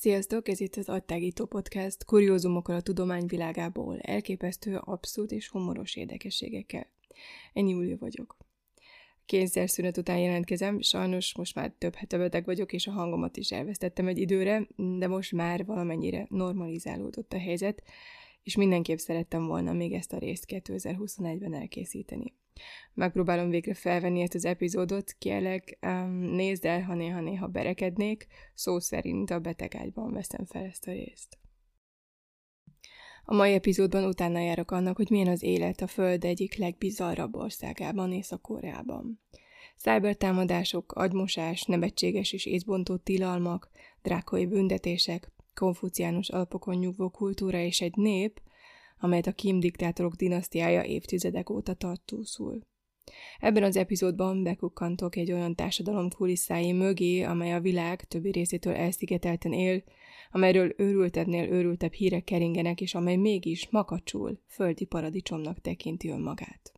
Sziasztok, ez itt az Agytágító Podcast, kuriózumokkal a tudomány világából, elképesztő, abszurd és humoros érdekességekkel. Én Júlia vagyok. Kényszerszünet után jelentkezem, sajnos most már több hete beteg vagyok, és a hangomat is elvesztettem egy időre, de most már valamennyire normalizálódott a helyzet, és mindenképp szerettem volna még ezt a részt 2021-ben elkészíteni. Megpróbálom végre felvenni ezt az epizódot, kérlek, nézd el, ha néha-néha berekednék, szó szerint a betegágyban veszem fel ezt a részt. A mai epizódban utána járok annak, hogy milyen az élet a Föld egyik legbizarrabb országában, Észak-Koreában. Cybertámadások, agymosás, nevetséges és észbontó tilalmak, drákoi büntetések, konfuciánus alapokon nyugvó kultúra és egy nép, amelyet a Kim diktátorok dinasztiája évtizedek óta tart. Ebben az epizódban bekukkantok egy olyan társadalom kulisszái mögé, amely a világ többi részétől elszigetelten él, amelyről őrültebbnél őrültebb hírek keringenek, és amely mégis makacsul, földi paradicsomnak tekinti önmagát.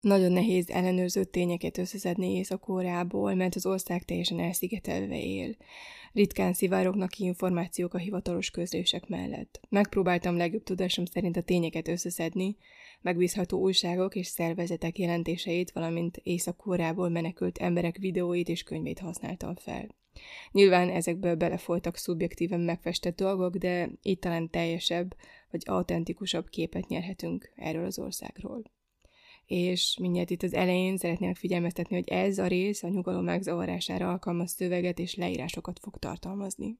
Nagyon nehéz ellenőrző tényeket összeszedni Észak-Koreából, mert az ország teljesen elszigetelve él. Ritkán szivárognak ki információk a hivatalos közlések mellett. Megpróbáltam legjobb tudásom szerint a tényeket összeszedni, megbízható újságok és szervezetek jelentéseit, valamint Észak-Koreából menekült emberek videóit és könyvét használtam fel. Nyilván ezekből belefoltak szubjektíven megfestett dolgok, de itt talán teljesebb vagy autentikusabb képet nyerhetünk erről az országról és mindjárt itt az elején szeretnék figyelmeztetni, hogy ez a rész a nyugalom megzavarására alkalmas szöveget és leírásokat fog tartalmazni.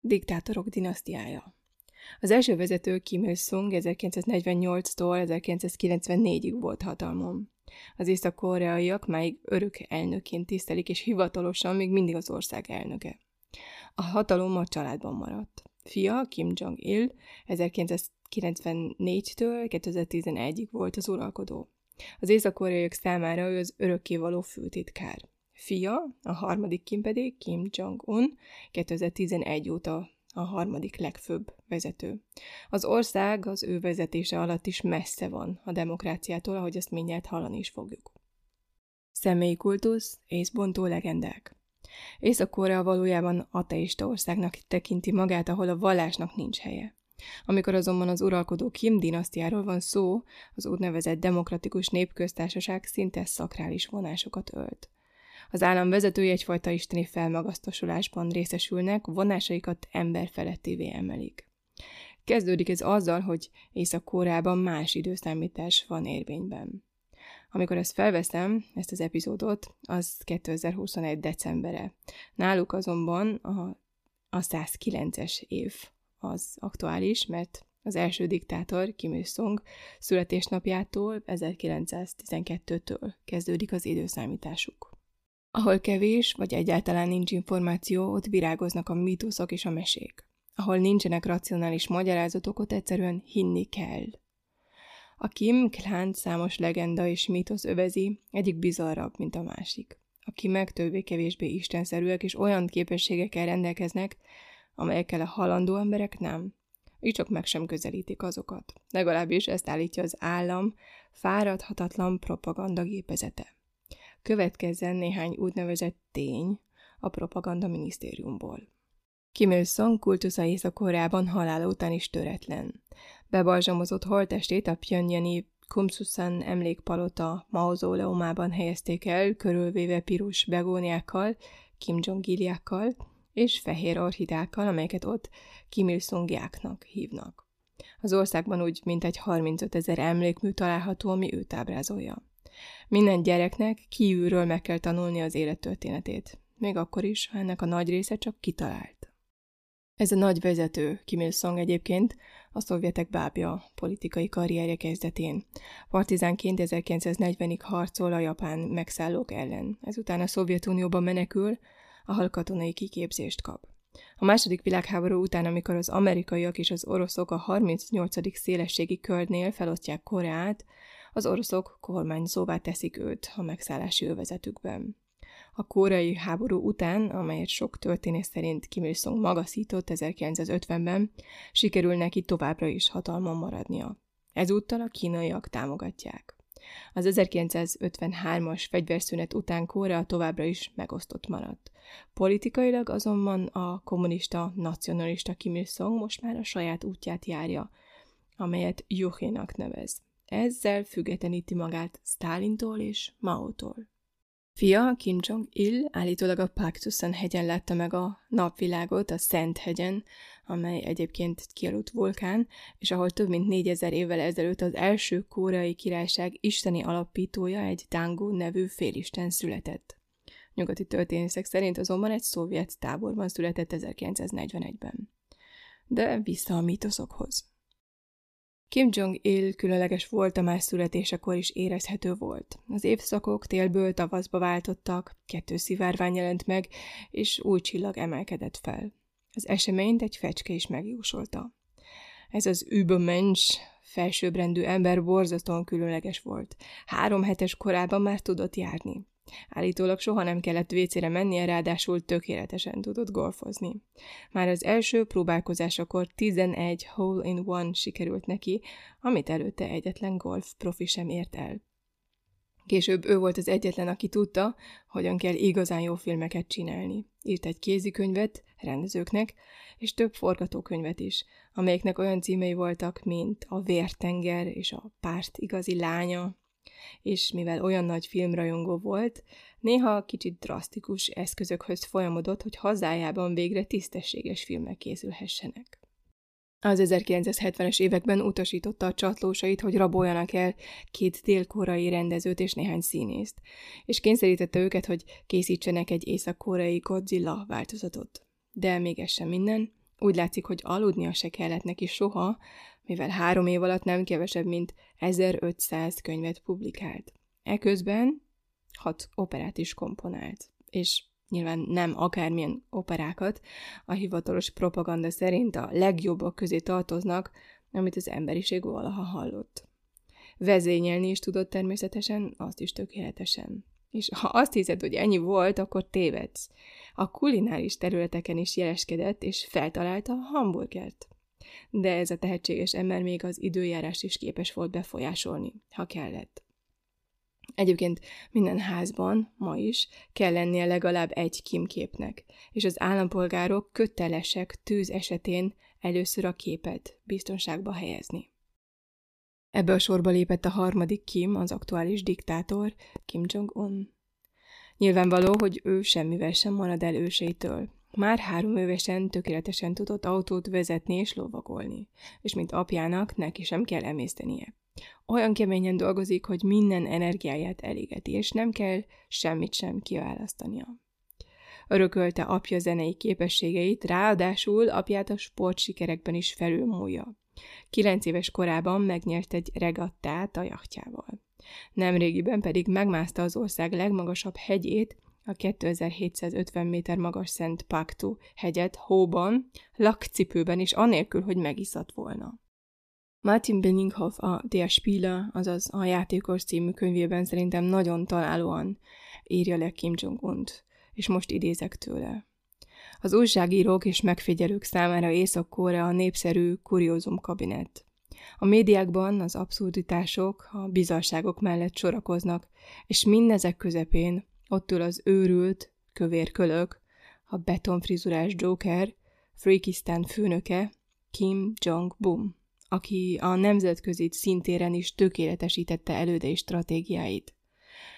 Diktátorok dinasztiája Az első vezető Kim Il-sung 1948-tól 1994-ig volt hatalmon. Az észak-koreaiak máig örök elnökként tisztelik, és hivatalosan még mindig az ország elnöke. A hatalom a családban maradt. Fia, Kim Jong-il, 1994-től 2011-ig volt az uralkodó. Az észak számára ő az örökkévaló főtitkár. Fia, a harmadik Kim pedig, Kim Jong-un, 2011 óta a harmadik legfőbb vezető. Az ország az ő vezetése alatt is messze van a demokráciától, ahogy ezt mindjárt hallani is fogjuk. Személyi kultusz, észbontó legendák. Észak-Korea valójában ateista országnak tekinti magát, ahol a vallásnak nincs helye. Amikor azonban az uralkodó Kim dinasztiáról van szó, az úgynevezett demokratikus népköztársaság szinte szakrális vonásokat ölt. Az állam vezetői egyfajta isteni felmagasztosulásban részesülnek, vonásaikat emberfelettévé emelik. Kezdődik ez azzal, hogy Észak-Kórában más időszámítás van érvényben. Amikor ezt felveszem, ezt az epizódot, az 2021. decembere. Náluk azonban a, a 109-es év az aktuális, mert az első diktátor, Kim Il-sung születésnapjától 1912-től kezdődik az időszámításuk. Ahol kevés, vagy egyáltalán nincs információ, ott virágoznak a mítoszok és a mesék. Ahol nincsenek racionális magyarázatok, ott egyszerűen hinni kell. A Kim klán számos legenda és mítosz övezi, egyik bizarrabb, mint a másik. A Kimek többé-kevésbé istenszerűek és olyan képességekkel rendelkeznek, amelyekkel a halandó emberek nem. Így csak meg sem közelítik azokat. Legalábbis ezt állítja az állam fáradhatatlan propaganda gépezete. Következzen néhány úgynevezett tény a propaganda minisztériumból. Kim Il-sung kultusza Észak-Koreában halála után is töretlen. Bebalzsamozott holtestét a Pyongyani Kumsusan emlékpalota mauzóleumában helyezték el, körülvéve pirus begóniákkal, Kim jong és fehér orchidákkal, amelyeket ott Kim il hívnak. Az országban úgy mintegy 35 ezer emlékmű található, ami őt ábrázolja. Minden gyereknek kiülről meg kell tanulni az élettörténetét, még akkor is, ha ennek a nagy része csak kitalált. Ez a nagy vezető, Kim Il-sung egyébként, a szovjetek bábja politikai karrierje kezdetén. Partizánként 1940-ig harcol a japán megszállók ellen. Ezután a Szovjetunióba menekül, ahol katonai kiképzést kap. A második világháború után, amikor az amerikaiak és az oroszok a 38. szélességi körnél felosztják Koreát, az oroszok kormányzóvá teszik őt a megszállási övezetükben. A koreai háború után, amelyet sok történész szerint Kim Il-sung magaszított 1950-ben, sikerül neki továbbra is hatalmon maradnia. Ezúttal a kínaiak támogatják. Az 1953-as fegyverszünet után Korea továbbra is megosztott maradt. Politikailag azonban a kommunista, nacionalista Kim Il-sung most már a saját útját járja, amelyet Juhénak nevez. Ezzel függetleníti magát Stálintól és Maótól. Fia, Kim Jong-il állítólag a Paktusan hegyen látta meg a napvilágot, a Szent hegyen, amely egyébként kialudt vulkán, és ahol több mint négyezer évvel ezelőtt az első koreai királyság isteni alapítója, egy Dangu nevű félisten született. Nyugati történészek szerint azonban egy szovjet táborban született 1941-ben. De vissza a mítoszokhoz. Kim Jong-il különleges volt a más születésekor is érezhető volt. Az évszakok télből tavaszba váltottak, kettő szivárvány jelent meg, és új csillag emelkedett fel. Az eseményt egy fecske is megjósolta. Ez az übömens, felsőbbrendű ember borzasztóan különleges volt. Három hetes korában már tudott járni. Állítólag soha nem kellett vécére mennie, ráadásul tökéletesen tudott golfozni. Már az első próbálkozásakor 11 hole in one sikerült neki, amit előtte egyetlen golf profi sem ért el. Később ő volt az egyetlen, aki tudta, hogyan kell igazán jó filmeket csinálni. Írt egy kézikönyvet rendezőknek, és több forgatókönyvet is, amelyeknek olyan címei voltak, mint A Vértenger és A Párt igazi lánya, és mivel olyan nagy filmrajongó volt, néha kicsit drasztikus eszközökhöz folyamodott, hogy hazájában végre tisztességes filmek készülhessenek. Az 1970-es években utasította a csatlósait, hogy raboljanak el két dél-koreai rendezőt és néhány színészt, és kényszerítette őket, hogy készítsenek egy észak-koreai Godzilla változatot. De még ez sem minden, úgy látszik, hogy aludnia se kellett neki soha, mivel három év alatt nem kevesebb, mint 1500 könyvet publikált. Eközben hat operát is komponált, és nyilván nem akármilyen operákat, a hivatalos propaganda szerint a legjobbak közé tartoznak, amit az emberiség valaha hallott. Vezényelni is tudott természetesen, azt is tökéletesen. És ha azt hiszed, hogy ennyi volt, akkor tévedsz. A kulináris területeken is jeleskedett, és feltalálta a hamburgert de ez a tehetséges ember még az időjárás is képes volt befolyásolni, ha kellett. Egyébként minden házban, ma is, kell lennie legalább egy kimképnek, és az állampolgárok kötelesek tűz esetén először a képet biztonságba helyezni. Ebbe a sorba lépett a harmadik Kim, az aktuális diktátor, Kim Jong-un. Nyilvánvaló, hogy ő semmivel sem marad el őseitől, már három évesen tökéletesen tudott autót vezetni és lovagolni, és mint apjának neki sem kell emésztenie. Olyan keményen dolgozik, hogy minden energiáját elégeti, és nem kell semmit sem kiválasztania. Örökölte apja zenei képességeit, ráadásul apját a sportsikerekben is felülmúlja. Kilenc éves korában megnyert egy regattát a jachtjával. Nemrégiben pedig megmászta az ország legmagasabb hegyét, a 2750 méter magas Szent Paktu hegyet hóban, lakcipőben és anélkül, hogy megiszadt volna. Martin Benninghoff a Der Spieler, azaz a Játékos című könyvében szerintem nagyon találóan írja le Kim Jong-unt, és most idézek tőle. Az újságírók és megfigyelők számára Észak-Korea a népszerű kuriózum kabinet. A médiákban az abszurditások, a bizarságok mellett sorakoznak, és mindezek közepén ott ül az őrült, kövér kölök, a betonfrizurás Joker, Freakistan főnöke, Kim Jong-bum, aki a nemzetközi szintéren is tökéletesítette elődei stratégiáit.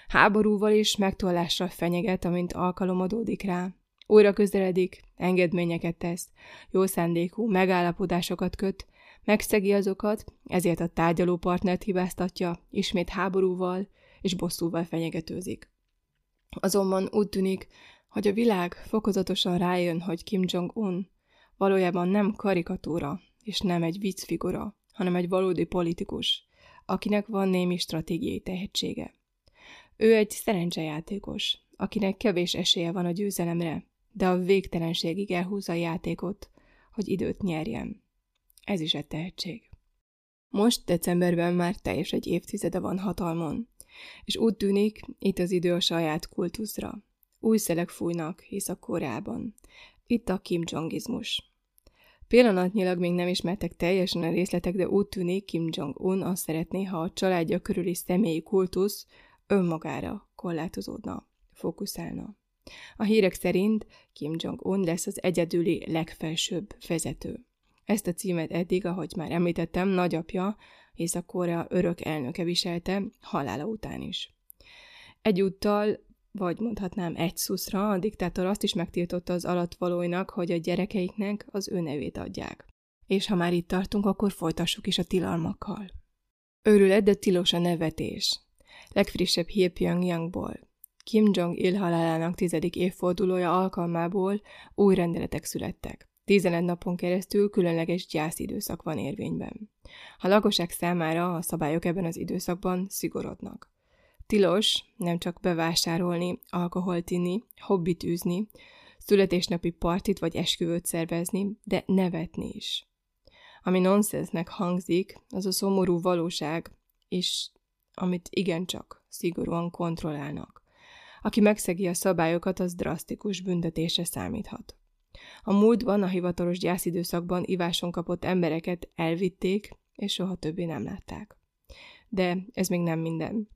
Háborúval és megtollással fenyeget, amint alkalom adódik rá. Újra közeledik, engedményeket tesz, jó szándékú megállapodásokat köt, megszegi azokat, ezért a tárgyalópartnert hibáztatja, ismét háborúval és bosszúval fenyegetőzik. Azonban úgy tűnik, hogy a világ fokozatosan rájön, hogy Kim Jong-un valójában nem karikatúra, és nem egy viccfigura, hanem egy valódi politikus, akinek van némi stratégiai tehetsége. Ő egy szerencsejátékos, akinek kevés esélye van a győzelemre, de a végtelenségig elhúzza a játékot, hogy időt nyerjen. Ez is egy tehetség. Most decemberben már teljes egy évtizede van hatalmon, és úgy tűnik, itt az idő a saját kultuszra. Új szelek fújnak Észak-Koreában. Itt a Kim Jongizmus. Pillanatnyilag még nem ismertek teljesen a részletek, de úgy tűnik Kim Jong-un azt szeretné, ha a családja körüli személyi kultusz önmagára korlátozódna, fókuszálna. A hírek szerint Kim Jong-un lesz az egyedüli legfelsőbb vezető. Ezt a címet eddig, ahogy már említettem, nagyapja, Észak-Korea örök elnöke viselte, halála után is. Egyúttal, vagy mondhatnám egy szuszra, a diktátor azt is megtiltotta az alatvalóinak, hogy a gyerekeiknek az ő nevét adják. És ha már itt tartunk, akkor folytassuk is a tilalmakkal. Őrület, de tilos a nevetés. Legfrissebb hír Pyongyangból. Kim Jong-il halálának tizedik évfordulója alkalmából új rendeletek születtek. 11 napon keresztül különleges gyászidőszak van érvényben. A lakosság számára a szabályok ebben az időszakban szigorodnak. Tilos nem csak bevásárolni, alkoholt inni, hobbit űzni, születésnapi partit vagy esküvőt szervezni, de nevetni is. Ami nonsensnek hangzik, az a szomorú valóság, és amit igencsak szigorúan kontrollálnak. Aki megszegi a szabályokat, az drasztikus büntetésre számíthat. A múltban, a hivatalos gyászidőszakban iváson kapott embereket elvitték, és soha többé nem látták. De ez még nem minden.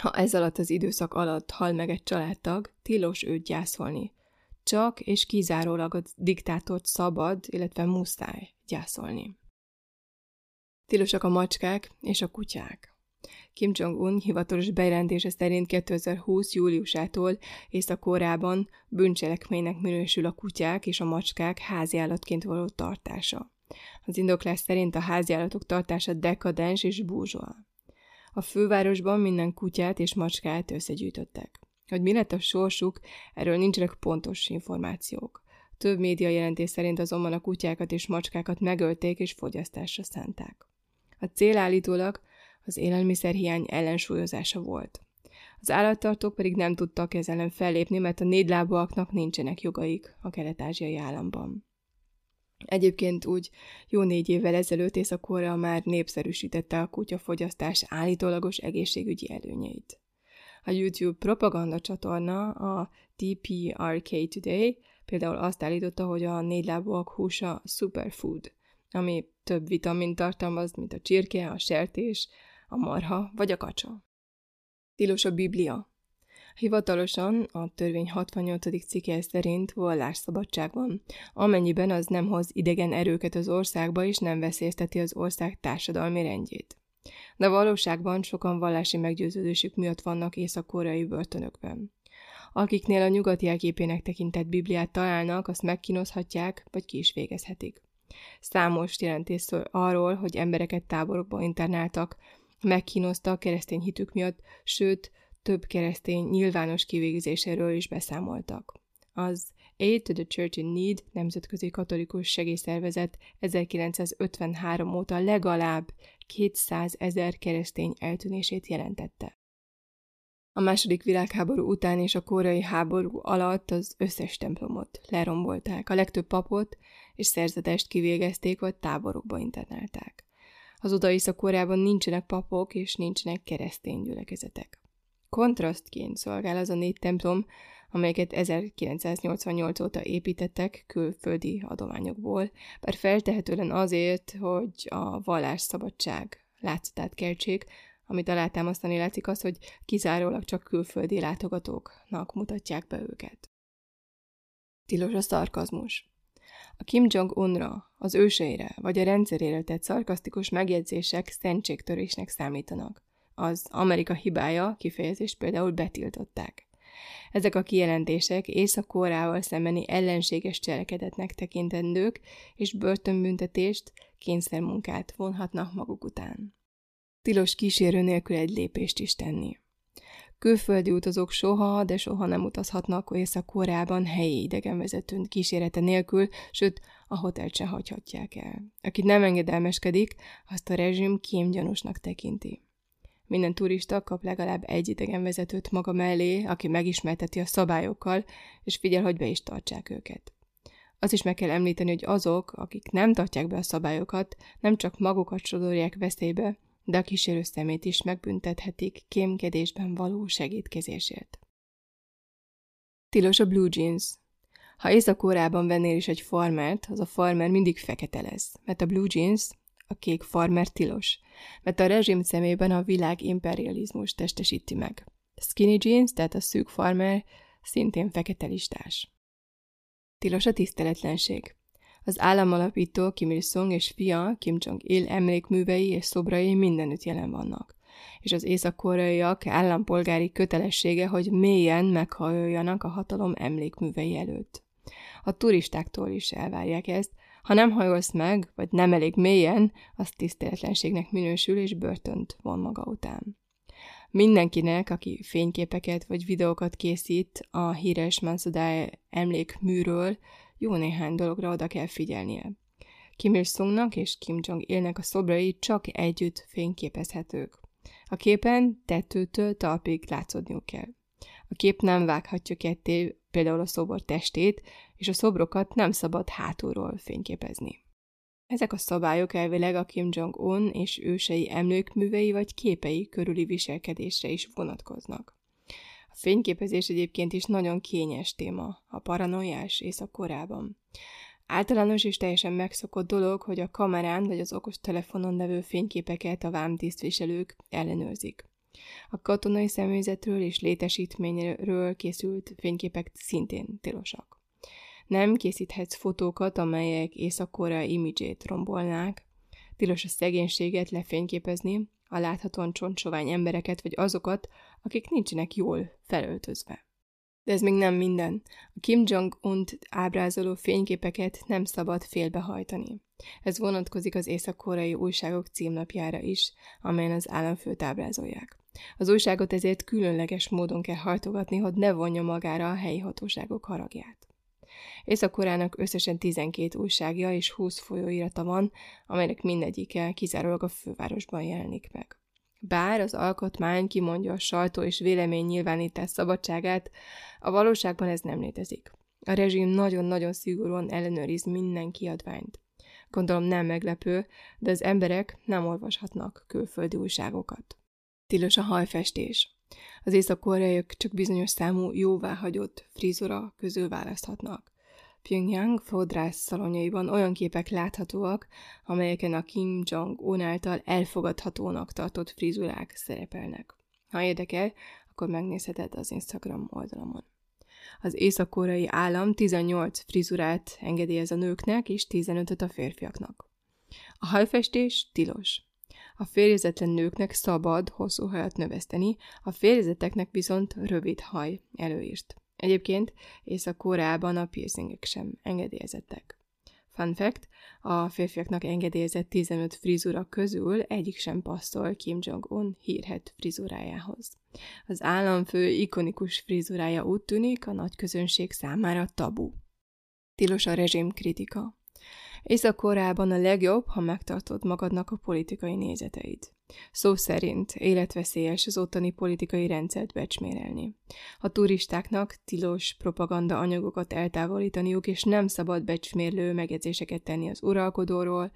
Ha ez alatt az időszak alatt hal meg egy családtag, tilos őt gyászolni. Csak és kizárólag a diktátort szabad, illetve muszáj gyászolni. Tilosak a macskák és a kutyák. Kim Jong-un hivatalos bejelentése szerint 2020. júliusától Észak-Koreában bűncselekménynek minősül a kutyák és a macskák háziállatként való tartása. Az indoklás szerint a háziállatok tartása dekadens és búzsol. A fővárosban minden kutyát és macskát összegyűjtöttek. Hogy mi lett a sorsuk, erről nincsenek pontos információk. Több média jelentés szerint azonban a kutyákat és macskákat megölték és fogyasztásra szánták. A cél állítólag az élelmiszerhiány ellensúlyozása volt. Az állattartók pedig nem tudtak ezzel ellen fellépni, mert a négylábúaknak nincsenek jogaik a kelet-ázsiai államban. Egyébként úgy jó négy évvel ezelőtt Észak-Korea már népszerűsítette a kutyafogyasztás állítólagos egészségügyi előnyeit. A YouTube propaganda csatorna, a TPRK Today például azt állította, hogy a négylábúak húsa superfood, ami több vitamin tartalmaz, mint a csirke, a sertés, a marha vagy a kacsa. Tilos a Biblia. Hivatalosan a törvény 68. cikke szerint vallásszabadság van, amennyiben az nem hoz idegen erőket az országba és nem veszélyezteti az ország társadalmi rendjét. De valóságban sokan vallási meggyőződésük miatt vannak észak-koreai börtönökben. Akiknél a nyugati elképének tekintett Bibliát találnak, azt megkínozhatják, vagy ki is végezhetik. Számos jelentés szól arról, hogy embereket táborokba internáltak, megkínozta a keresztény hitük miatt, sőt, több keresztény nyilvános kivégzéséről is beszámoltak. Az Aid to the Church in Need nemzetközi katolikus segélyszervezet 1953 óta legalább 200 ezer keresztény eltűnését jelentette. A második világháború után és a koreai háború alatt az összes templomot lerombolták, a legtöbb papot és szerzetest kivégezték vagy táborokba internálták. Az oda Észak-Koreában nincsenek papok és nincsenek keresztény gyülekezetek. Kontrasztként szolgál az a négy templom, amelyeket 1988 óta építettek külföldi adományokból, bár feltehetően azért, hogy a vallásszabadság látszatát keltsék, amit alátámasztani látszik az, hogy kizárólag csak külföldi látogatóknak mutatják be őket. Tilos a szarkazmus. A Kim Jong-unra, az őseire vagy a rendszerére tett szarkasztikus megjegyzések szentségtörésnek számítanak. Az Amerika hibája kifejezést például betiltották. Ezek a kijelentések észak szembeni ellenséges cselekedetnek tekintendők, és börtönbüntetést, kényszermunkát vonhatnak maguk után. Tilos kísérő nélkül egy lépést is tenni. Külföldi utazók soha, de soha nem utazhatnak Észak-Koreában helyi idegenvezetőn kísérete nélkül, sőt, a hotelt se hagyhatják el. Aki nem engedelmeskedik, azt a rezsim kémgyanúsnak tekinti. Minden turista kap legalább egy idegenvezetőt maga mellé, aki megismerteti a szabályokkal, és figyel, hogy be is tartsák őket. Az is meg kell említeni, hogy azok, akik nem tartják be a szabályokat, nem csak magukat sodorják veszélybe, de a kísérő szemét is megbüntethetik kémkedésben való segítkezésért. Tilos a blue jeans. Ha Észak-Koreában vennél is egy farmert, az a farmer mindig fekete lesz, mert a blue jeans, a kék farmer tilos, mert a rezsim szemében a világ imperializmus testesíti meg. Skinny jeans, tehát a szűk farmer, szintén fekete listás. Tilos a tiszteletlenség. Az államalapító Kim Il-sung és fia Kim Jong-il emlékművei és szobrai mindenütt jelen vannak és az észak-koreaiak állampolgári kötelessége, hogy mélyen meghajoljanak a hatalom emlékművei előtt. A turistáktól is elvárják ezt, ha nem hajolsz meg, vagy nem elég mélyen, az tiszteletlenségnek minősül és börtönt von maga után. Mindenkinek, aki fényképeket vagy videókat készít a híres Mansudae emlékműről, jó néhány dologra oda kell figyelnie. Kim Il-sungnak és Kim Jong-ilnek a szobrai csak együtt fényképezhetők. A képen tetőtől talpig látszódniuk kell. A kép nem vághatja ketté például a szobor testét, és a szobrokat nem szabad hátulról fényképezni. Ezek a szabályok elvileg a Kim Jong-un és ősei emlékművei vagy képei körüli viselkedésre is vonatkoznak. Fényképezés egyébként is nagyon kényes téma a paranoiás észak-korában. Általános és teljesen megszokott dolog, hogy a kamerán vagy az okos telefonon levő fényképeket a vámtisztviselők ellenőrzik. A katonai személyzetről és létesítményről készült fényképek szintén tilosak. Nem készíthetsz fotókat, amelyek Észak-Korea imidzsét rombolnák. Tilos a szegénységet lefényképezni, a láthatóan csontsovány embereket, vagy azokat, akik nincsenek jól felöltözve. De ez még nem minden. A Kim Jong-unt ábrázoló fényképeket nem szabad félbehajtani. Ez vonatkozik az észak-koreai újságok címlapjára is, amelyen az államfőt ábrázolják. Az újságot ezért különleges módon kell hajtogatni, hogy ne vonja magára a helyi hatóságok haragját. Észak-Koreának összesen 12 újságja és 20 folyóirata van, amelynek mindegyike kizárólag a fővárosban jelenik meg. Bár az alkotmány kimondja a sajtó és vélemény nyilvánítás szabadságát, a valóságban ez nem létezik. A rezsim nagyon-nagyon szigorúan ellenőriz minden kiadványt. Gondolom nem meglepő, de az emberek nem olvashatnak külföldi újságokat. Tilos a hajfestés. Az észak csak bizonyos számú jóváhagyott frizura közül választhatnak. Pyongyang fodrász szalonjaiban olyan képek láthatóak, amelyeken a Kim Jong-un által elfogadhatónak tartott frizurák szerepelnek. Ha érdekel, akkor megnézheted az Instagram oldalamon. Az észak-koreai állam 18 frizurát engedélyez a nőknek és 15-öt a férfiaknak. A hajfestés tilos. A férjezetlen nőknek szabad hosszú hajat növeszteni, a férjezeteknek viszont rövid haj előírt. Egyébként Észak-Koreában a piercingek sem engedélyezettek. Fun fact, a férfiaknak engedélyezett 15 frizura közül egyik sem passzol Kim Jong-un hírhet frizurájához. Az államfő ikonikus frizurája úgy tűnik a nagy közönség számára tabu. Tilos a rezsim kritika. Észak-Koreában a legjobb, ha megtartod magadnak a politikai nézeteid. Szó szerint életveszélyes az ottani politikai rendszert becsmérelni. A turistáknak tilos propaganda anyagokat eltávolítaniuk, és nem szabad becsmérlő megjegyzéseket tenni az uralkodóról,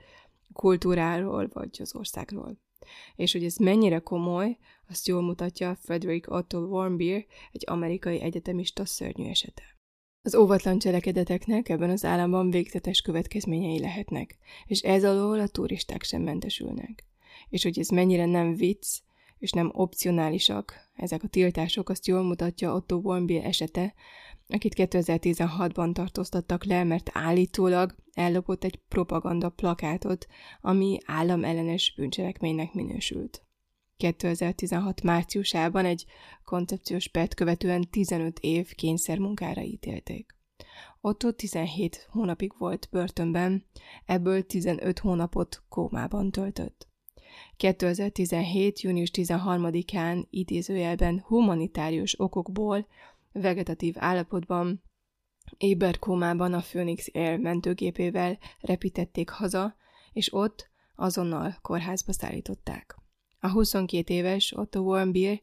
kultúráról vagy az országról. És hogy ez mennyire komoly, azt jól mutatja Frederick Otto Warmbier, egy amerikai egyetemista szörnyű esete. Az óvatlan cselekedeteknek ebben az államban végzetes következményei lehetnek, és ez alól a turisták sem mentesülnek. És hogy ez mennyire nem vicc, és nem opcionálisak, ezek a tiltások azt jól mutatja Otto Warmbier esete, akit 2016-ban tartóztattak le, mert állítólag ellopott egy propaganda plakátot, ami államellenes bűncselekménynek minősült. 2016 márciusában egy koncepciós pert követően 15 év kényszermunkára ítélték. Otto 17 hónapig volt börtönben, ebből 15 hónapot kómában töltött. 2017. június 13-án idézőjelben humanitárius okokból vegetatív állapotban éberkómában a Phoenix Air mentőgépével repítették haza, és ott azonnal kórházba szállították. A 22 éves Otto Warmbier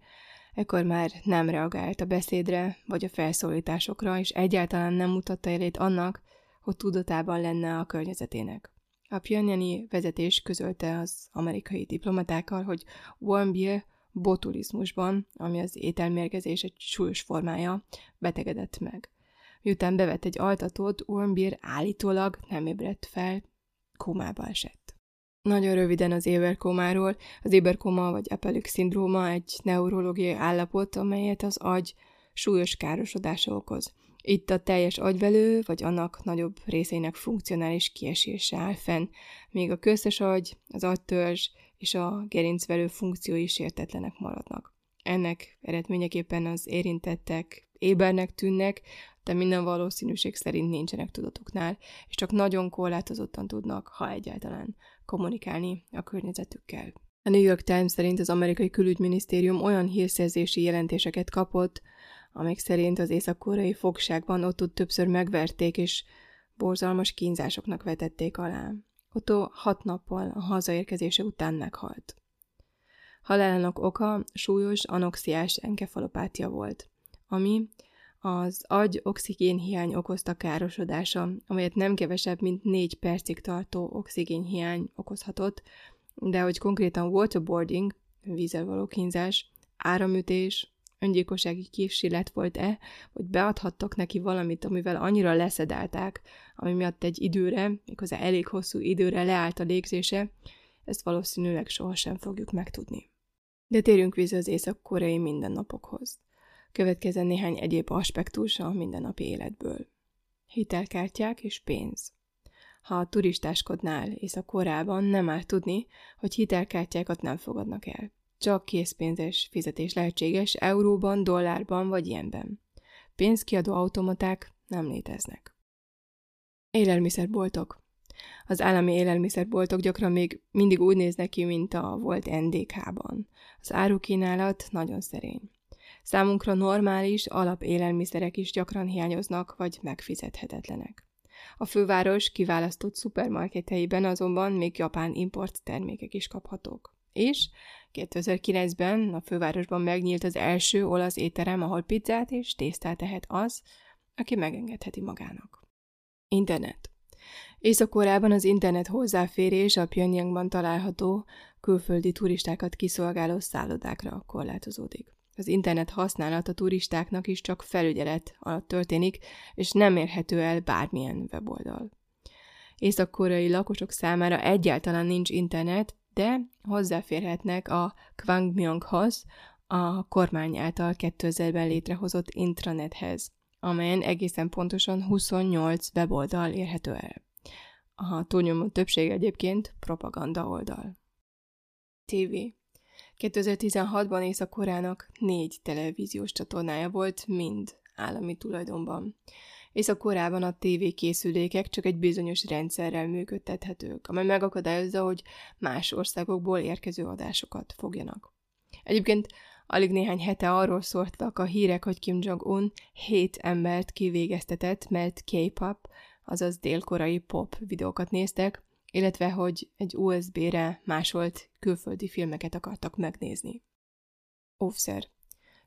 ekkor már nem reagált a beszédre vagy a felszólításokra, és egyáltalán nem mutatta elét annak, hogy tudatában lenne a környezetének. A Pyongyani vezetés közölte az amerikai diplomatákkal, hogy Warmbier botulizmusban, ami az ételmérgezés egy súlyos formája, betegedett meg. Miután bevett egy altatót, Wormbir állítólag nem ébredt fel, kómába esett. Nagyon röviden az éberkómáról. Az éberkóma vagy Apelük szindróma egy neurológiai állapot, amelyet az agy súlyos károsodása okoz. Itt a teljes agyvelő, vagy annak nagyobb részeinek funkcionális kiesése áll fenn, míg a köztes agy, az agytörzs és a gerincvelő funkciói sértetlenek maradnak. Ennek eredményeképpen az érintettek ébernek tűnnek, de minden valószínűség szerint nincsenek tudatuknál, és csak nagyon korlátozottan tudnak, ha egyáltalán, kommunikálni a környezetükkel. A New York Times szerint az amerikai külügyminisztérium olyan hírszerzési jelentéseket kapott, amik szerint az észak-koreai fogságban ott többször megverték és borzalmas kínzásoknak vetették alá. Otto hat nappal a hazaérkezése után meghalt. Halálának oka súlyos anoxiás enkefalopátia volt, ami az agy oxigénhiány okozta károsodása, amelyet nem kevesebb, mint négy percig tartó oxigénhiány okozhatott, de hogy konkrétan waterboarding, vízzel való kínzás, áramütés, öngyilkossági kísérlet volt-e, hogy beadhattak neki valamit, amivel annyira leszedálták, ami miatt egy időre, méghozzá elég hosszú időre leállt a légzése, ezt valószínűleg sohasem fogjuk megtudni. De térjünk vissza az észak-koreai mindennapokhoz. Következzen néhány egyéb aspektus a mindennapi életből. Hitelkártyák és pénz. Ha a turistáskodnál észak-korában nem áll tudni, hogy hitelkártyákat nem fogadnak el. Csak készpénzes fizetés lehetséges euróban, dollárban vagy ilyenben. Pénzkiadó automaták nem léteznek. Élelmiszerboltok. Az állami élelmiszerboltok gyakran még mindig úgy néznek ki, mint a volt NDK-ban. Az árukínálat nagyon szerény. Számunkra normális alapélelmiszerek is gyakran hiányoznak, vagy megfizethetetlenek. A főváros kiválasztott szupermarketeiben azonban még japán import termékek is kaphatók. És 2009-ben a fővárosban megnyílt az első olasz étterem, ahol pizzát és tésztát tehet az, aki megengedheti magának. Internet. Észak-Koreában az internet hozzáférés a Pyongyangban található külföldi turistákat kiszolgáló szállodákra korlátozódik. Az internet használat a turistáknak is csak felügyelet alatt történik, és nem érhető el bármilyen weboldal. Észak-koreai lakosok számára egyáltalán nincs internet, de hozzáférhetnek a Kwangmyonghoz, a kormány által 2000-ben létrehozott intranethez, amelyen egészen pontosan 28 weboldal érhető el. A túlnyomó többség egyébként propaganda oldal. TV. 2016-ban Észak-Koreának négy televíziós csatornája volt, mind állami tulajdonban. Észak-Koreában a TV készülékek csak egy bizonyos rendszerrel működtethetők, amely megakadályozza, hogy más országokból érkező adásokat fogjanak. Egyébként alig néhány hete arról szóltak a hírek, hogy Kim Jong-un hét embert kivégeztetett, mert K-pop, azaz délkorai pop videókat néztek, illetve hogy egy USB-re másolt külföldi filmeket akartak megnézni. Óvszer.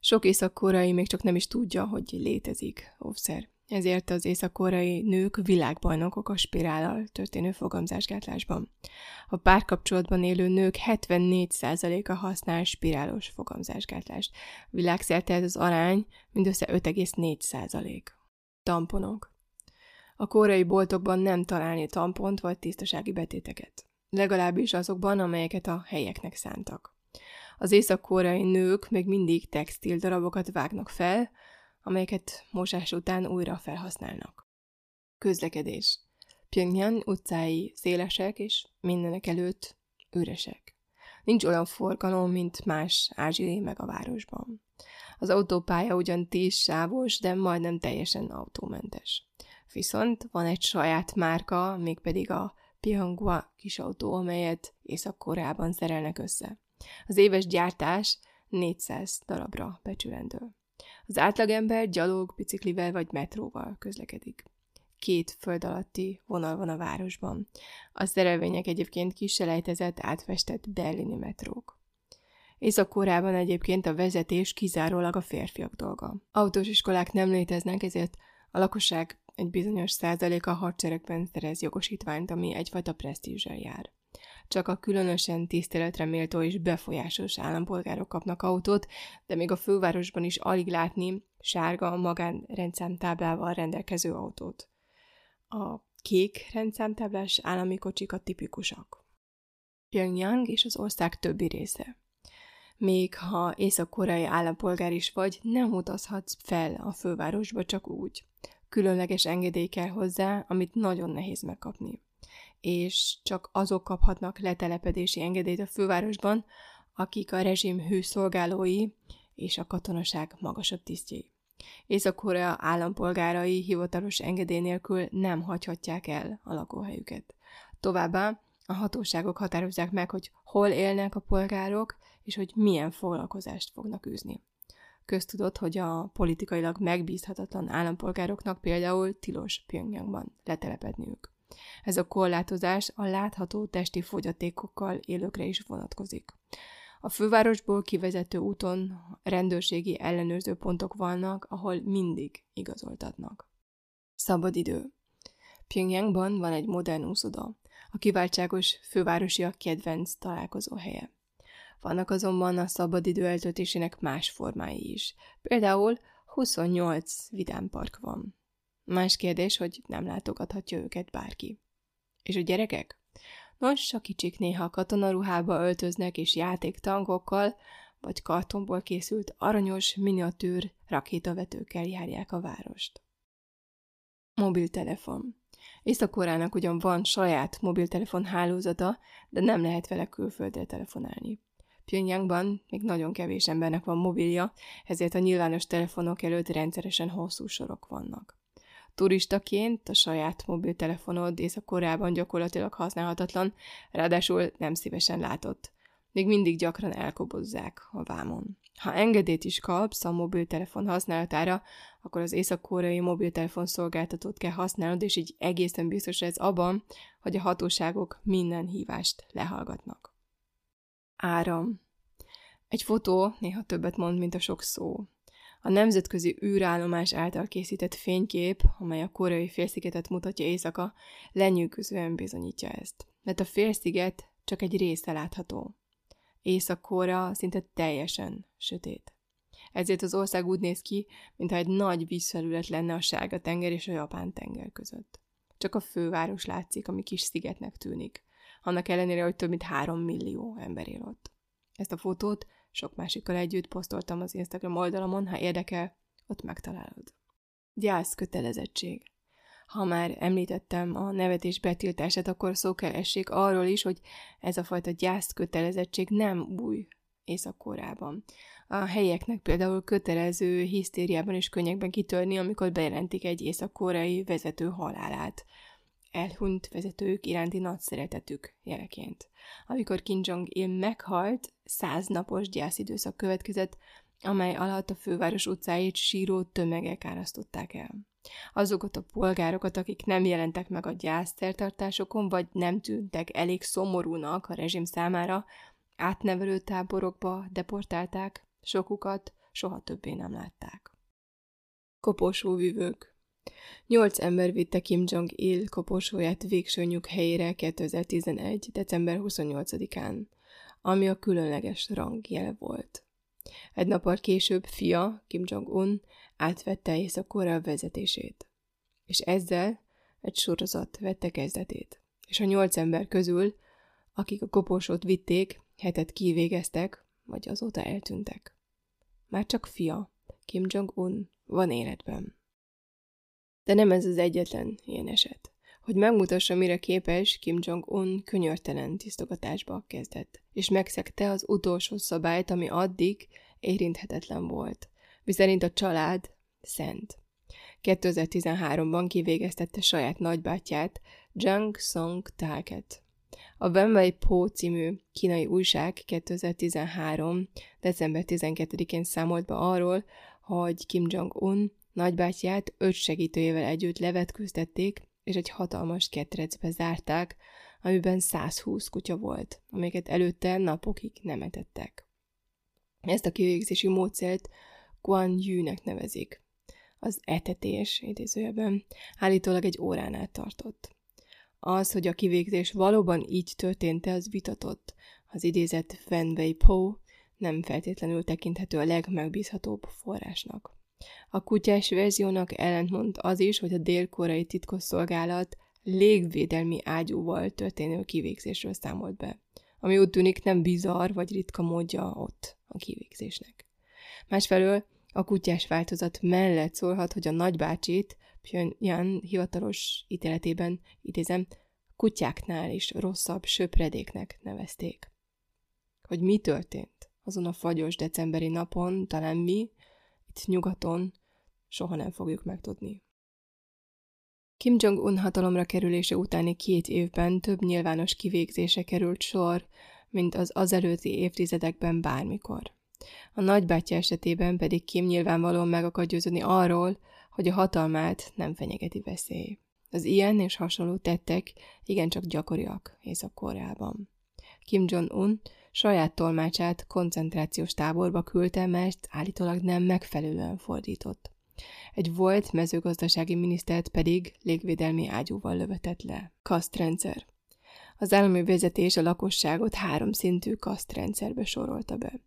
Sok észak-koreai még csak nem is tudja, hogy létezik óvszer. Ezért az észak-koreai nők világbajnokok a spirállal történő fogamzásgátlásban. A párkapcsolatban élő nők 74%-a használ spirálos fogamzásgátlást. Világszerte ez az arány mindössze 5,4%. Tamponok. A koreai boltokban nem találni tampont vagy tisztasági betéteket. Legalábbis azokban, amelyeket a helyeknek szántak. Az észak-koreai nők még mindig textil darabokat vágnak fel, amelyeket mosás után újra felhasználnak. Közlekedés. Pyongyang utcái szélesek és mindenek előtt üresek. Nincs olyan forgalom, mint más ázsiai meg a városban. Az autópálya ugyan tíz sávos, de majdnem teljesen autómentes. Viszont van egy saját márka, mégpedig a Pihanghua kisautó, amelyet Észak-Koreában szerelnek össze. Az éves gyártás 400 darabra becsülendő. Az átlagember gyalog, biciklivel vagy metróval közlekedik. Két föld alatti vonal van a városban. A szerelvények egyébként kiselejtezett, átfestett berlini metrók. Észak-Koreában egyébként a vezetés kizárólag a férfiak dolga. Autós iskolák nem léteznek, ezért a lakosság egy bizonyos százaléka a hadseregben szerez jogosítványt, ami egyfajta presztízsel jár. csak a különösen tiszteletre méltó és befolyásos állampolgárok kapnak autót, de még a fővárosban is alig látni sárga magánrendszámtáblával rendelkező autót. A kék rendszámtáblás állami kocsik a tipikusak. Pyongyang és az ország többi része. Még ha észak-koreai állampolgár is vagy, nem utazhatsz fel a fővárosba csak úgy. Különleges engedély kell hozzá, amit nagyon nehéz megkapni. És csak azok kaphatnak letelepedési engedélyt a fővárosban, akik a rezsim hőszolgálói és a katonaság magasabb tisztjei. Észak-Korea állampolgárai hivatalos engedély nélkül nem hagyhatják el a lakóhelyüket. Továbbá a hatóságok határozzák meg, hogy hol élnek a polgárok, és hogy milyen foglalkozást fognak űzni. Köztudott, hogy a politikailag megbízhatatlan állampolgároknak például tilos Pyongyangban letelepedniük. Ez a korlátozás a látható testi fogyatékokkal élőkre is vonatkozik. A fővárosból kivezető úton rendőrségi ellenőrző pontok vannak, ahol mindig igazoltatnak. Szabadidő. Pyongyangban van egy modern úszoda, a kiváltságos fővárosiak kedvenc találkozó helye. Vannak azonban a szabadidő eltöltésének más formái is. Például 28 vidámpark van. Más kérdés, hogy nem látogathatja őket bárki. És a gyerekek? Nos, a kicsik néha katonaruhába öltöznek és játéktangokkal, vagy kartonból készült aranyos miniatűr rakétavetőkkel járják a várost. Mobiltelefon. Észak-Koreának ugyan van saját mobiltelefon hálózata, de nem lehet vele külföldre telefonálni. Pyongyangban még nagyon kevés embernek van mobilja, ezért a nyilvános telefonok előtt rendszeresen hosszú sorok vannak. Turistaként a saját mobiltelefonod Észak-Koreában gyakorlatilag használhatatlan, ráadásul nem szívesen látott. Még mindig gyakran elkobozzák a vámon. Ha engedélyt is kapsz a mobiltelefon használatára, akkor az észak-koreai mobiltelefon szolgáltatót kell használnod, és így egészen biztos ez abban, hogy a hatóságok minden hívást lehallgatnak. Áram. Egy fotó néha többet mond, mint a sok szó. A nemzetközi űrállomás által készített fénykép, amely a koreai félszigetet mutatja éjszaka, lenyűgözően bizonyítja ezt. Mert a félsziget csak egy része látható. Észak-Korea szinte teljesen sötét. Ezért az ország úgy néz ki, mintha egy nagy vízfelület lenne a sárga tenger és a japán tenger között. Csak a főváros látszik, ami kis szigetnek tűnik. Annak ellenére, hogy több mint három millió ember él ott. Ezt a fotót sok másikkal együtt posztoltam az Instagram oldalamon, ha érdekel, ott megtalálod. Gyász kötelezettség. Ha már említettem a nevetés betiltását, akkor szó kell essék arról is, hogy ez a fajta gyász kötelezettség nem új Észak-Korában. A helyeknek például kötelező hisztériában és könnyekben kitörni, amikor bejelentik egy észak-koreai vezető halálát. Elhunyt vezetők iránti nagy szeretetük jeleként. Amikor Kim Jong-il meghalt, száznapos gyászidőszak következett, amely alatt a főváros utcáit síró tömegek árasztották el. Azokat a polgárokat, akik nem jelentek meg a gyászszertartásokon, vagy nem tűntek elég szomorúnak a rezsim számára, átnevelő táborokba deportálták, sokukat soha többé nem látták. Koporsóvívők Nyolc ember vitte Kim Jong-il koporsóját végső nyughelyére 2011. december 28-án, ami a különleges rangjel volt. Egy nappal később fia, Kim Jong-un, átvette Észak-Korea vezetését. És ezzel egy sorozat vette kezdetét. És a nyolc ember közül, akik a koporsót vitték, hetet kivégeztek, vagy azóta eltűntek. Már csak fia, Kim Jong-un, van életben. De nem ez az egyetlen ilyen eset. Hogy megmutassa, mire képes, Kim Jong-un könyörtelen tisztogatásba kezdett, és megszegte az utolsó szabályt, ami addig érinthetetlen volt, miszerint a család szent. 2013-ban kivégeztette saját nagybátyját, Jang Song Talket. A Wenwei Po című kínai újság 2013. december 12-én számolt be arról, hogy Kim Jong-un nagybátyját öt segítőjével együtt levetkőztették, és egy hatalmas ketrecbe zárták, amiben 120 kutya volt, amiket előtte napokig nem etettek. Ezt a kivégzési módszert Guan Yu-nek nevezik. Az etetés, idézőjelben, állítólag egy órán át tartott. Az, hogy a kivégzés valóban így történt az vitatott. Az idézett Wei Po nem feltétlenül tekinthető a legmegbízhatóbb forrásnak. A kutyás verziónak ellentmond az is, hogy a dél-koreai titkosszolgálat légvédelmi ágyúval történő kivégzésről számolt be, ami úgy tűnik nem bizarr vagy ritka módja ott a kivégzésnek. Másfelől a kutyás változat mellett szólhat, hogy a nagybácsit Pyongyang hivatalos ítéletében, idézem, kutyáknál is rosszabb söpredéknek nevezték. Hogy mi történt azon a fagyos decemberi napon, talán mi, itt nyugaton, soha nem fogjuk megtudni. Kim Jong-un hatalomra kerülése utáni két évben több nyilvános kivégzése került sor, mint az azelőtti évtizedekben bármikor. A nagybátyja esetében pedig Kim nyilvánvalóan meg akar győződni arról, hogy a hatalmát nem fenyegeti veszély. Az ilyen és hasonló tettek igencsak gyakoriak Észak-Koreában. Kim Jong-un saját tolmácsát koncentrációs táborba küldte, mert állítólag nem megfelelően fordított. Egy volt mezőgazdasági minisztert pedig légvédelmi ágyúval lövetett le. Kasztrendszer. Az állami vezetés a lakosságot háromszintű kasztrendszerbe sorolta be.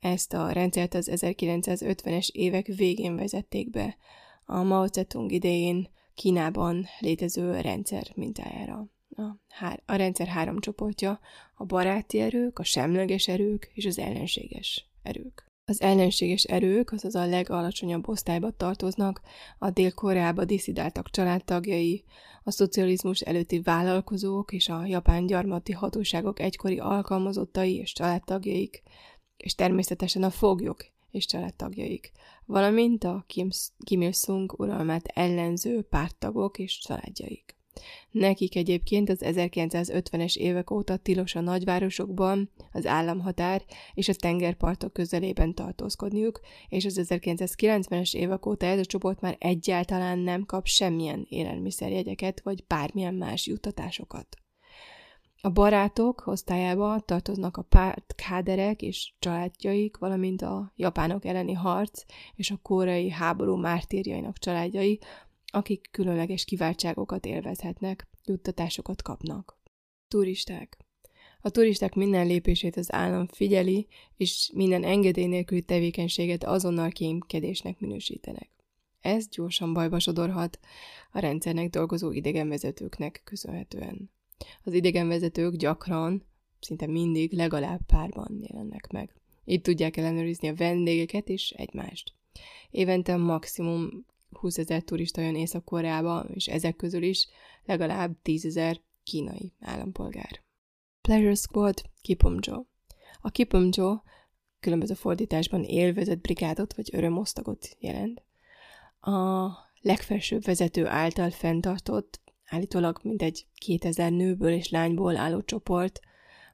Ezt a rendszert az 1950-es évek végén vezették be, a Mao Zedong idején Kínában létező rendszer mintájára. A, hár, a rendszer három csoportja, a baráti erők, a semleges erők és az ellenséges erők. Az ellenséges erők, azaz a legalacsonyabb osztályba tartoznak, a Dél-Koreába diszidáltak családtagjai, a szocializmus előtti vállalkozók és a japán gyarmati hatóságok egykori alkalmazottai és családtagjaik, és természetesen a foglyok és családtagjaik, valamint a Kim, Kim Il-sung uralmát ellenző párttagok és családjaik. Nekik egyébként az 1950-es évek óta tilos a nagyvárosokban, az államhatár és a tengerpartok közelében tartózkodniuk, és az 1990-es évek óta ez a csoport már egyáltalán nem kap semmilyen élelmiszerjegyeket vagy bármilyen más juttatásokat. A barátok osztályába tartoznak a párt káderek és családjaik, valamint a japánok elleni harc és a koreai háború mártírjainak családjai, akik különleges kiváltságokat élvezhetnek, juttatásokat kapnak. Turisták. A turisták minden lépését az állam figyeli, és minden engedély nélküli tevékenységet azonnal kémkedésnek minősítenek. Ez gyorsan bajba sodorhat a rendszernek dolgozó idegenvezetőknek köszönhetően. Az idegenvezetők gyakran, szinte mindig legalább párban jelennek meg. Itt tudják ellenőrizni a vendégeket és egymást. Évente maximum 20 ezer turista jön Észak-Koreába, és ezek közül is legalább 10 ezer kínai állampolgár. Pleasure Squad Kipumjo. A Kipumjo különböző fordításban élvezett brigádot vagy örömosztagot jelent. A legfelsőbb vezető által fenntartott, állítólag mintegy 2000 nőből és lányból álló csoport,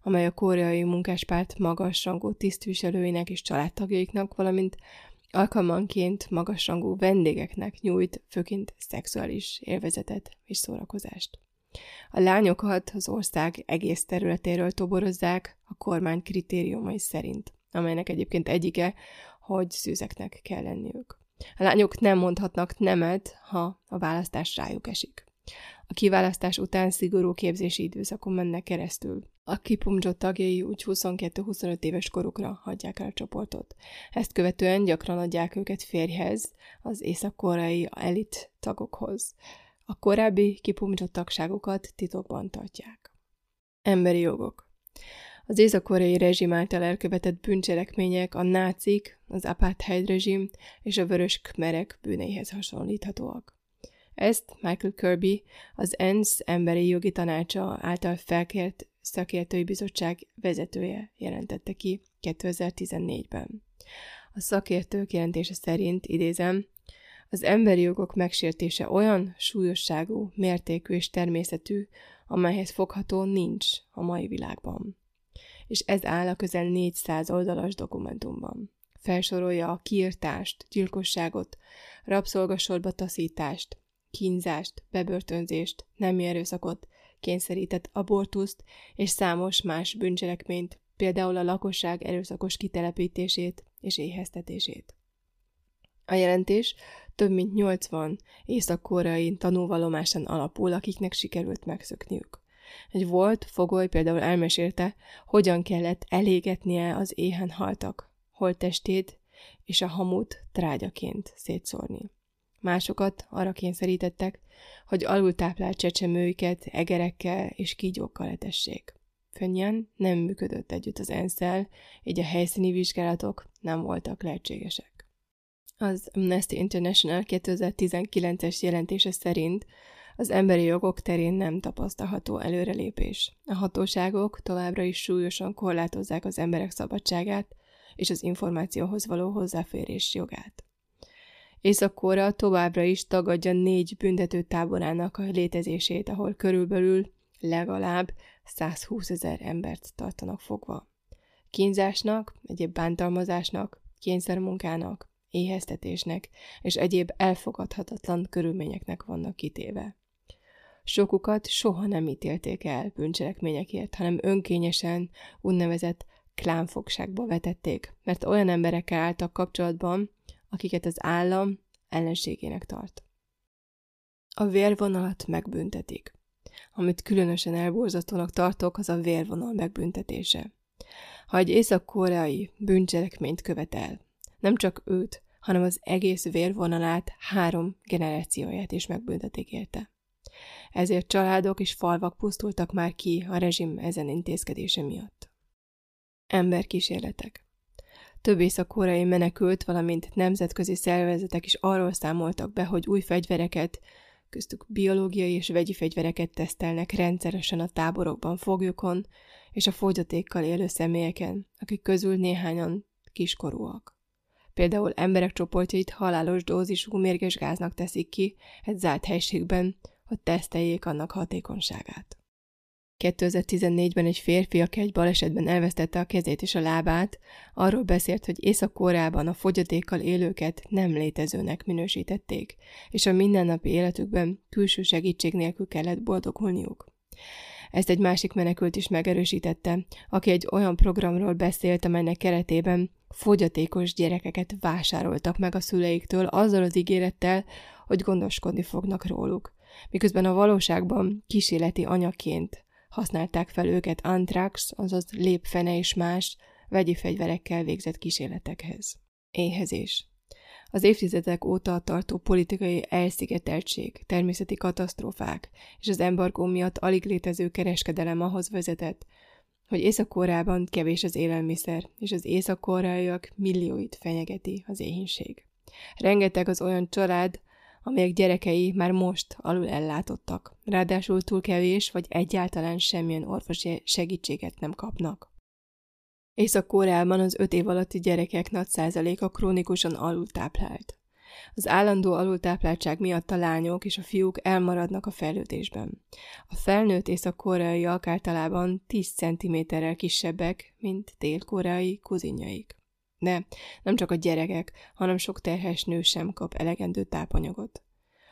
amely a koreai munkáspárt magas rangú tisztviselőinek és családtagjaiknak, valamint alkalmanként magasrangú vendégeknek nyújt főként szexuális élvezetet és szórakozást. A lányokat az ország egész területéről toborozzák a kormány kritériumai szerint, amelynek egyébként egyike, hogy szűzeknek kell lenniük. A lányok nem mondhatnak nemet, ha a választás rájuk esik. A kiválasztás után szigorú képzési időszakon mennek keresztül. A Kipumjo tagjai úgy 22-25 éves korukra hagyják el a csoportot. Ezt követően gyakran adják őket férjhez, az észak-koreai elit tagokhoz. A korábbi Kipumjo tagságokat titokban tartják. Emberi jogok az észak-koreai rezsim által elkövetett bűncselekmények a nácik, az apartheid rezsim és a vörös kmerek bűneihez hasonlíthatóak. Ezt Michael Kirby, az ENSZ emberi jogi tanácsa által felkért szakértői bizottság vezetője jelentette ki 2014-ben. A szakértők jelentése szerint, idézem, az emberi jogok megsértése olyan súlyosságú, mértékű és természetű, amelyhez fogható nincs a mai világban. És ez áll a közel 400 oldalas dokumentumban. Felsorolja a kiirtást, gyilkosságot, rabszolgasorba taszítást, kínzást, bebörtönzést, nemi erőszakot, kényszerített abortuszt és számos más bűncselekményt, például a lakosság erőszakos kitelepítését és éheztetését. A jelentés több mint 80 észak-koreai tanúvallomáson alapul, akiknek sikerült megszökniük. Egy volt fogoly például elmesélte, hogyan kellett elégetnie az éhen haltak, holttestét és a hamut trágyaként szétszórni. Másokat arra kényszerítettek, hogy alultáplált csecsemőiket egerekkel és kígyókkal etessék. Könnyen nem működött együtt az ensz így a helyszíni vizsgálatok nem voltak lehetségesek. Az Amnesty International 2019-es jelentése szerint az emberi jogok terén nem tapasztalható előrelépés. A hatóságok továbbra is súlyosan korlátozzák az emberek szabadságát és az információhoz való hozzáférés jogát. Észak továbbra is tagadja négy büntető táborának a létezését, ahol körülbelül legalább 120 ezer embert tartanak fogva. Kínzásnak, egyéb bántalmazásnak, kényszermunkának, éheztetésnek és egyéb elfogadhatatlan körülményeknek vannak kitéve. Sokukat soha nem ítélték el bűncselekményekért, hanem önkényesen úgynevezett klánfogságba vetették, mert olyan emberekkel álltak kapcsolatban, akiket az állam ellenségének tart. A vérvonalat megbüntetik. Amit különösen elborzasztónak tartok, az a vérvonal megbüntetése. Ha egy észak-koreai bűncselekményt követel, nem csak őt, hanem az egész vérvonalát, három generációját is megbüntetik érte. Ezért családok és falvak pusztultak már ki a rezsim ezen intézkedése miatt. Emberkísérletek több észak-koreai menekült, valamint nemzetközi szervezetek is arról számoltak be, hogy új fegyvereket, köztük biológiai és vegyi fegyvereket tesztelnek rendszeresen a táborokban foglyokon és a fogyatékkal élő személyeken, akik közül néhányan kiskorúak. Például emberek csoportjait halálos dózisú mérges gáznak teszik ki egy zárt helységben, hogy teszteljék annak hatékonyságát. 2014-ben egy férfi, aki egy balesetben elvesztette a kezét és a lábát, arról beszélt, hogy Észak-Koreában a fogyatékkal élőket nem létezőnek minősítették, és a mindennapi életükben külső segítség nélkül kellett boldogulniuk. Ezt egy másik menekült is megerősítette, aki egy olyan programról beszélt, amelynek keretében fogyatékos gyerekeket vásároltak meg a szüleiktől azzal az ígérettel, hogy gondoskodni fognak róluk, miközben a valóságban kísérleti anyaként használták fel őket antrax, azaz lépfene és más vegyi fegyverekkel végzett kísérletekhez. Éhezés. Az évtizedek óta tartó politikai elszigeteltség, természeti katasztrófák és az embargó miatt alig létező kereskedelem ahhoz vezetett, hogy Észak-Koreában kevés az élelmiszer, és az észak millióit fenyegeti az éhínség. Rengeteg az olyan család, amelyek gyerekei már most alul ellátottak, ráadásul túl kevés vagy egyáltalán semmilyen orvosi segítséget nem kapnak. Észak-Koreában az öt év alatti gyerekek nagy százaléka krónikusan alultáplált. Az állandó alultápláltság miatt a lányok és a fiúk elmaradnak a fejlődésben. A felnőtt észak-koreaiak általában 10 cm-rel kisebbek, mint dél-koreai kuzinjaik. De nem csak a gyerekek, hanem sok terhes nő sem kap elegendő tápanyagot.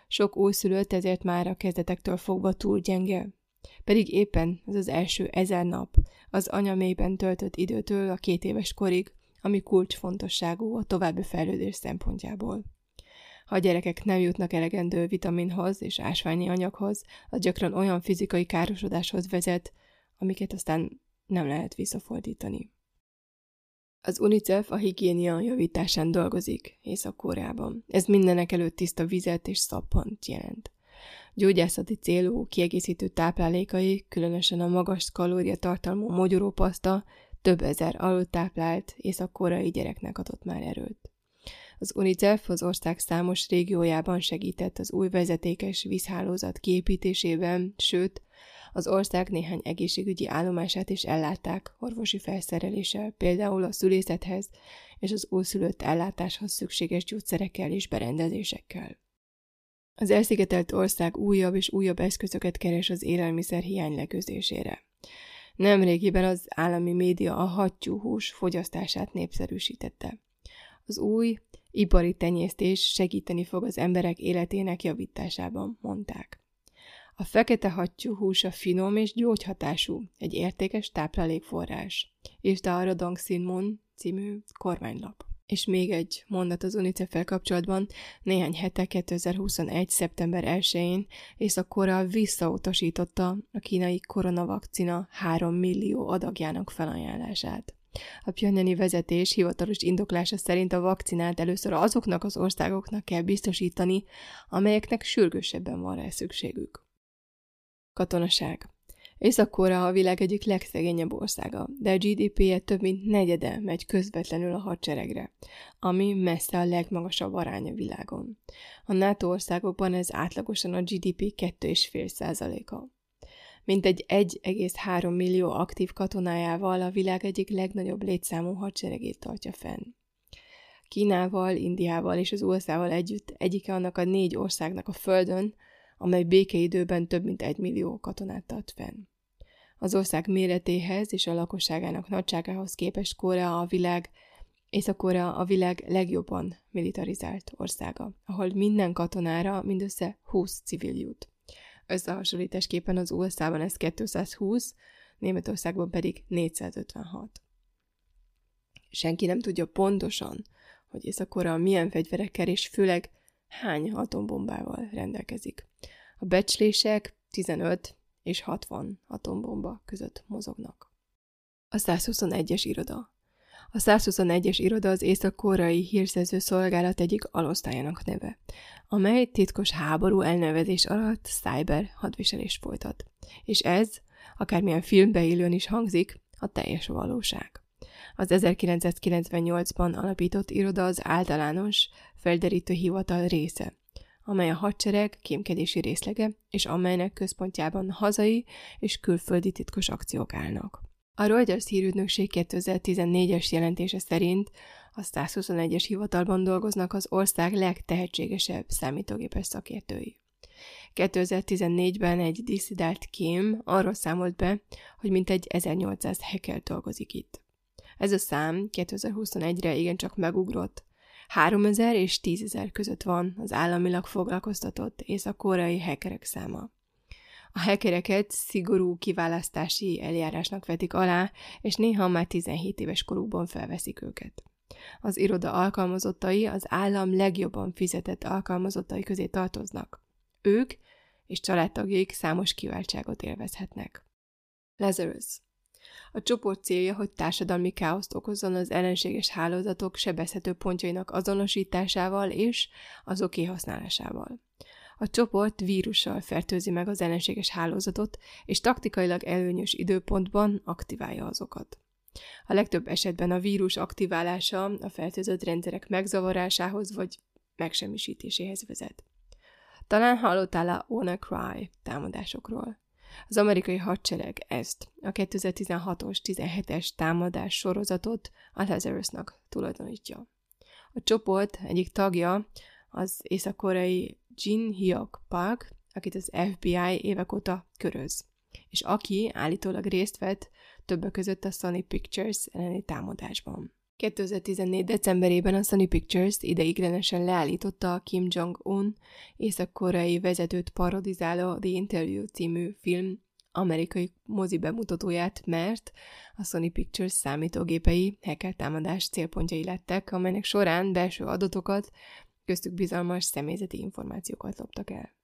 Sok újszülött ezért már a kezdetektől fogva túl gyenge, pedig éppen ez az első ezer nap az anyamélyben töltött időtől a két éves korig, ami kulcsfontosságú a további fejlődés szempontjából. Ha a gyerekek nem jutnak elegendő vitaminhoz és ásványi anyaghoz, az gyakran olyan fizikai károsodáshoz vezet, amiket aztán nem lehet visszafordítani. Az UNICEF a higiénia javításán dolgozik Észak-Koreában. Ez mindenek előtt tiszta vizet és szappant jelent. Gyógyászati célú, kiegészítő táplálékai, különösen a magas kalóriatartalmú mogyorópaszta több ezer alultáplált észak-koreai gyereknek adott már erőt. Az UNICEF az ország számos régiójában segített az új vezetékes vízhálózat kiépítésében, sőt, az ország néhány egészségügyi állomását is ellátták orvosi felszereléssel, például a szülészethez és az újszülött ellátáshoz szükséges gyógyszerekkel és berendezésekkel. Az elszigetelt ország újabb és újabb eszközöket keres az élelmiszer hiány leküzdésére. Nemrégiben az állami média a hattyúhús fogyasztását népszerűsítette. Az új, ipari tenyésztés segíteni fog az emberek életének javításában, mondták. A fekete hattyú húsa finom és gyógyhatású, egy értékes táplálékforrás, írta a Rodong Sinmun című kormánylap. És még egy mondat az unicef kapcsolatban. Néhány hete 2021. szeptember 1-én Észak-Korea visszautasította a kínai koronavakcina 3 millió adagjának felajánlását. A pjönjani vezetés hivatalos indoklása szerint a vakcinát először azoknak az országoknak kell biztosítani, amelyeknek sürgősebben van rá szükségük. Katonaság észak a világ egyik legszegényebb országa, de a GDP-je több mint negyede megy közvetlenül a hadseregre, ami messze a legmagasabb aránya világon. A NATO országokban ez átlagosan a GDP 2,5 százaléka. Mint egy 1,3 millió aktív katonájával a világ egyik legnagyobb létszámú hadseregét tartja fenn. Kínával, Indiával és az USA-val együtt egyike annak a négy országnak a földön, amely békeidőben több mint egy millió katonát tart fenn. Az ország méretéhez és a lakosságának nagyságához képest Korea a világ Észak-Korea a világ legjobban militarizált országa, ahol minden katonára mindössze 20 civil jut. Összehasonlításképpen az USA-ban ez 220, Németországban pedig 456. Senki nem tudja pontosan, hogy Észak-Korea milyen fegyverekkel és főleg hány atombombával rendelkezik. A becslések 15 és 60 atombomba között mozognak. A 121-es iroda a 121-es iroda az észak-koreai hírszerző szolgálat egyik alosztályának neve, amely titkos háború elnevezés alatt cyber hadviselést folytat. És ez, akármilyen filmbe illőn is hangzik, a teljes valóság. Az 1998-ban alapított iroda az általános felderítő hivatal része, amely a hadsereg kémkedési részlege, és amelynek központjában hazai és külföldi titkos akciók állnak. A Reuters hírügynökség 2014-es jelentése szerint a 121-es hivatalban dolgoznak az ország legtehetségesebb számítógépes szakértői. 2014-ben egy diszidált kém arról számolt be, hogy mintegy 1800 hacker dolgozik itt. Ez a szám 2021-re igencsak megugrott, 3000 és 10.000 között van az államilag foglalkoztatott észak-koreai hackerek száma. A hackereket szigorú kiválasztási eljárásnak vetik alá, és néha már 17 éves korukban felveszik őket. Az iroda alkalmazottai az állam legjobban fizetett alkalmazottai közé tartoznak. Ők és családtagjaik számos kiváltságot élvezhetnek. Lazarus a csoport célja, hogy társadalmi káoszt okozzon az ellenséges hálózatok sebezhető pontjainak azonosításával és azok kihasználásával. A csoport vírussal fertőzi meg az ellenséges hálózatot, és taktikailag előnyös időpontban aktiválja azokat. A legtöbb esetben a vírus aktiválása a fertőzött rendszerek megzavarásához vagy megsemmisítéséhez vezet. Talán hallottál a WannaCry támadásokról. Az amerikai hadsereg ezt, a 2016-os 17-es támadás sorozatot a Lazarusnak tulajdonítja. A csoport egyik tagja az észak-koreai Jin Hyok Park, akit az FBI évek óta köröz, és aki állítólag részt vett többek között a Sony Pictures elleni támadásban. 2014. decemberében a Sony Pictures ideiglenesen leállította a Kim Jong-un észak-koreai vezetőt parodizáló The Interview című film amerikai mozi bemutatóját, mert a Sony Pictures számítógépei hacker támadás célpontjai lettek, amelynek során belső adatokat, köztük bizalmas személyzeti információkat loptak el.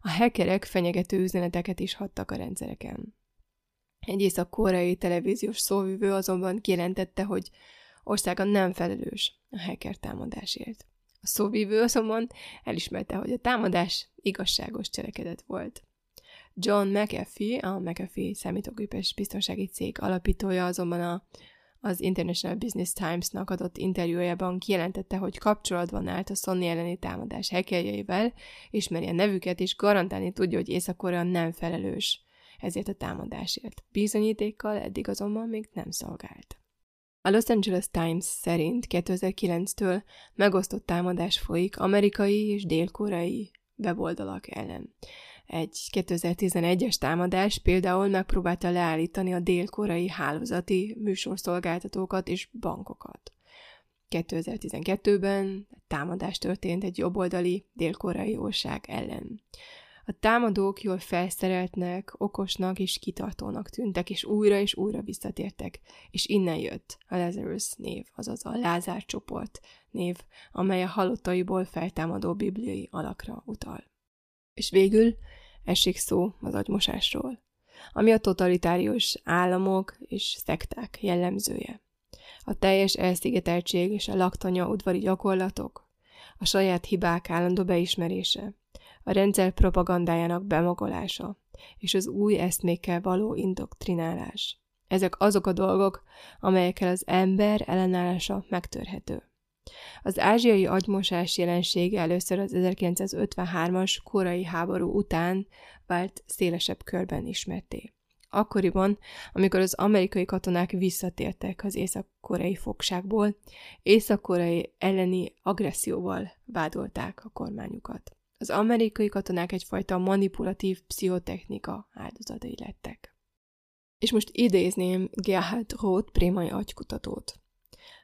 A hackerek fenyegető üzeneteket is hadtak a rendszereken. Egy észak-koreai televíziós szóvivő azonban kijelentette, hogy országa nem felelős a hacker támadásért. A szóvívő azonban elismerte, hogy a támadás igazságos cselekedet volt. John McAfee, a McAfee számítógépes biztonsági cég alapítója azonban a, az International Business Times-nak adott interjújában kijelentette, hogy kapcsolatban állt a Sony elleni támadás hackerjeivel, ismeri a nevüket, és garantálni tudja, hogy észak nem felelős ezért a támadásért. Bizonyítékkal eddig azonban még nem szolgált. A Los Angeles Times szerint 2009-től megosztott támadás folyik amerikai és dél-koreai weboldalak ellen. Egy 2011-es támadás például megpróbálta leállítani a dél-koreai hálózati műsorszolgáltatókat és bankokat. 2012-ben támadás történt egy jobboldali dél-koreai ország ellen. A támadók jól felszereltnek, okosnak és kitartónak tűntek, és újra és újra visszatértek, és innen jött a Lazarus név, azaz a Lázár csoport név, amely a halottaiból feltámadó bibliai alakra utal. És végül esik szó az agymosásról, ami a totalitárius államok és szekták jellemzője. A teljes elszigeteltség és a laktanya udvari gyakorlatok, a saját hibák állandó beismerése, a rendszer propagandájának bemogolása és az új eszmékkel való indoktrinálás. Ezek azok a dolgok, amelyekkel az ember ellenállása megtörhető. Az ázsiai agymosás jelensége először az 1953-as korai háború után vált szélesebb körben ismerté. Akkoriban, amikor az amerikai katonák visszatértek az észak-koreai fogságból, észak-koreai elleni agresszióval vádolták a kormányukat. Az amerikai katonák egyfajta manipulatív pszichotechnika áldozatai lettek. És most idézném Gerhard Roth prémai agykutatót.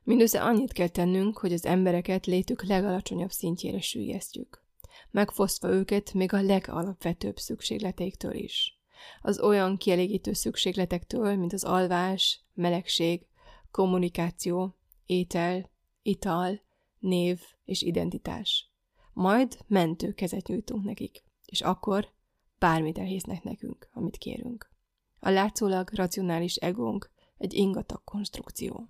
Mindössze annyit kell tennünk, hogy az embereket létük legalacsonyabb szintjére sűjesztjük, megfosztva őket még a legalapvetőbb szükségleteiktől is. Az olyan kielégítő szükségletektől, mint az alvás, melegség, kommunikáció, étel, ital, név és identitás. Majd mentő kezet nyújtunk nekik, és akkor bármit elhisznek nekünk, amit kérünk. A látszólag racionális egónk egy ingatag konstrukció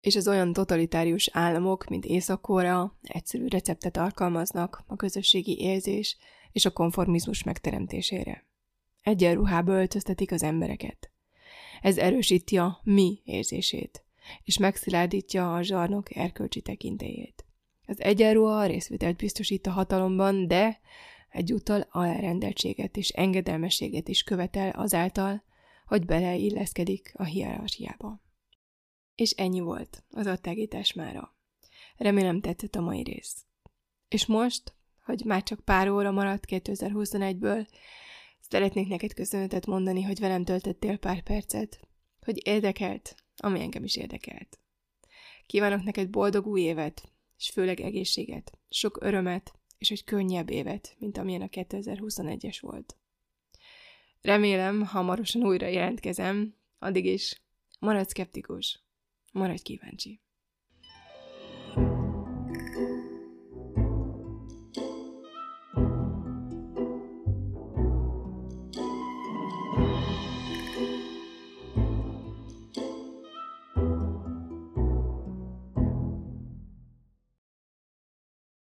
és az olyan totalitárius államok, mint Észak-Korea egyszerű receptet alkalmaznak a közösségi érzés és a konformizmus megteremtésére. Egyenruhába öltöztetik az embereket. Ez erősíti a mi érzését, és megszilárdítja a zsarnok erkölcsi tekintélyét. Az egyenruha a részvételt biztosít a hatalomban, de egyúttal alárendeltséget és engedelmességet is követel azáltal, hogy beleilleszkedik a hierarchiába. És ennyi volt az attágítás mára. Remélem tetszett a mai rész. És most, hogy már csak pár óra maradt 2021-ből, szeretnék neked köszönetet mondani, hogy velem töltöttél pár percet, hogy érdekelt, ami engem is érdekelt. Kívánok neked boldog új évet, és főleg egészséget, sok örömet, és egy könnyebb évet, mint amilyen a 2021-es volt. Remélem, hamarosan újra jelentkezem, addig is maradj szkeptikus. Maradj kíváncsi!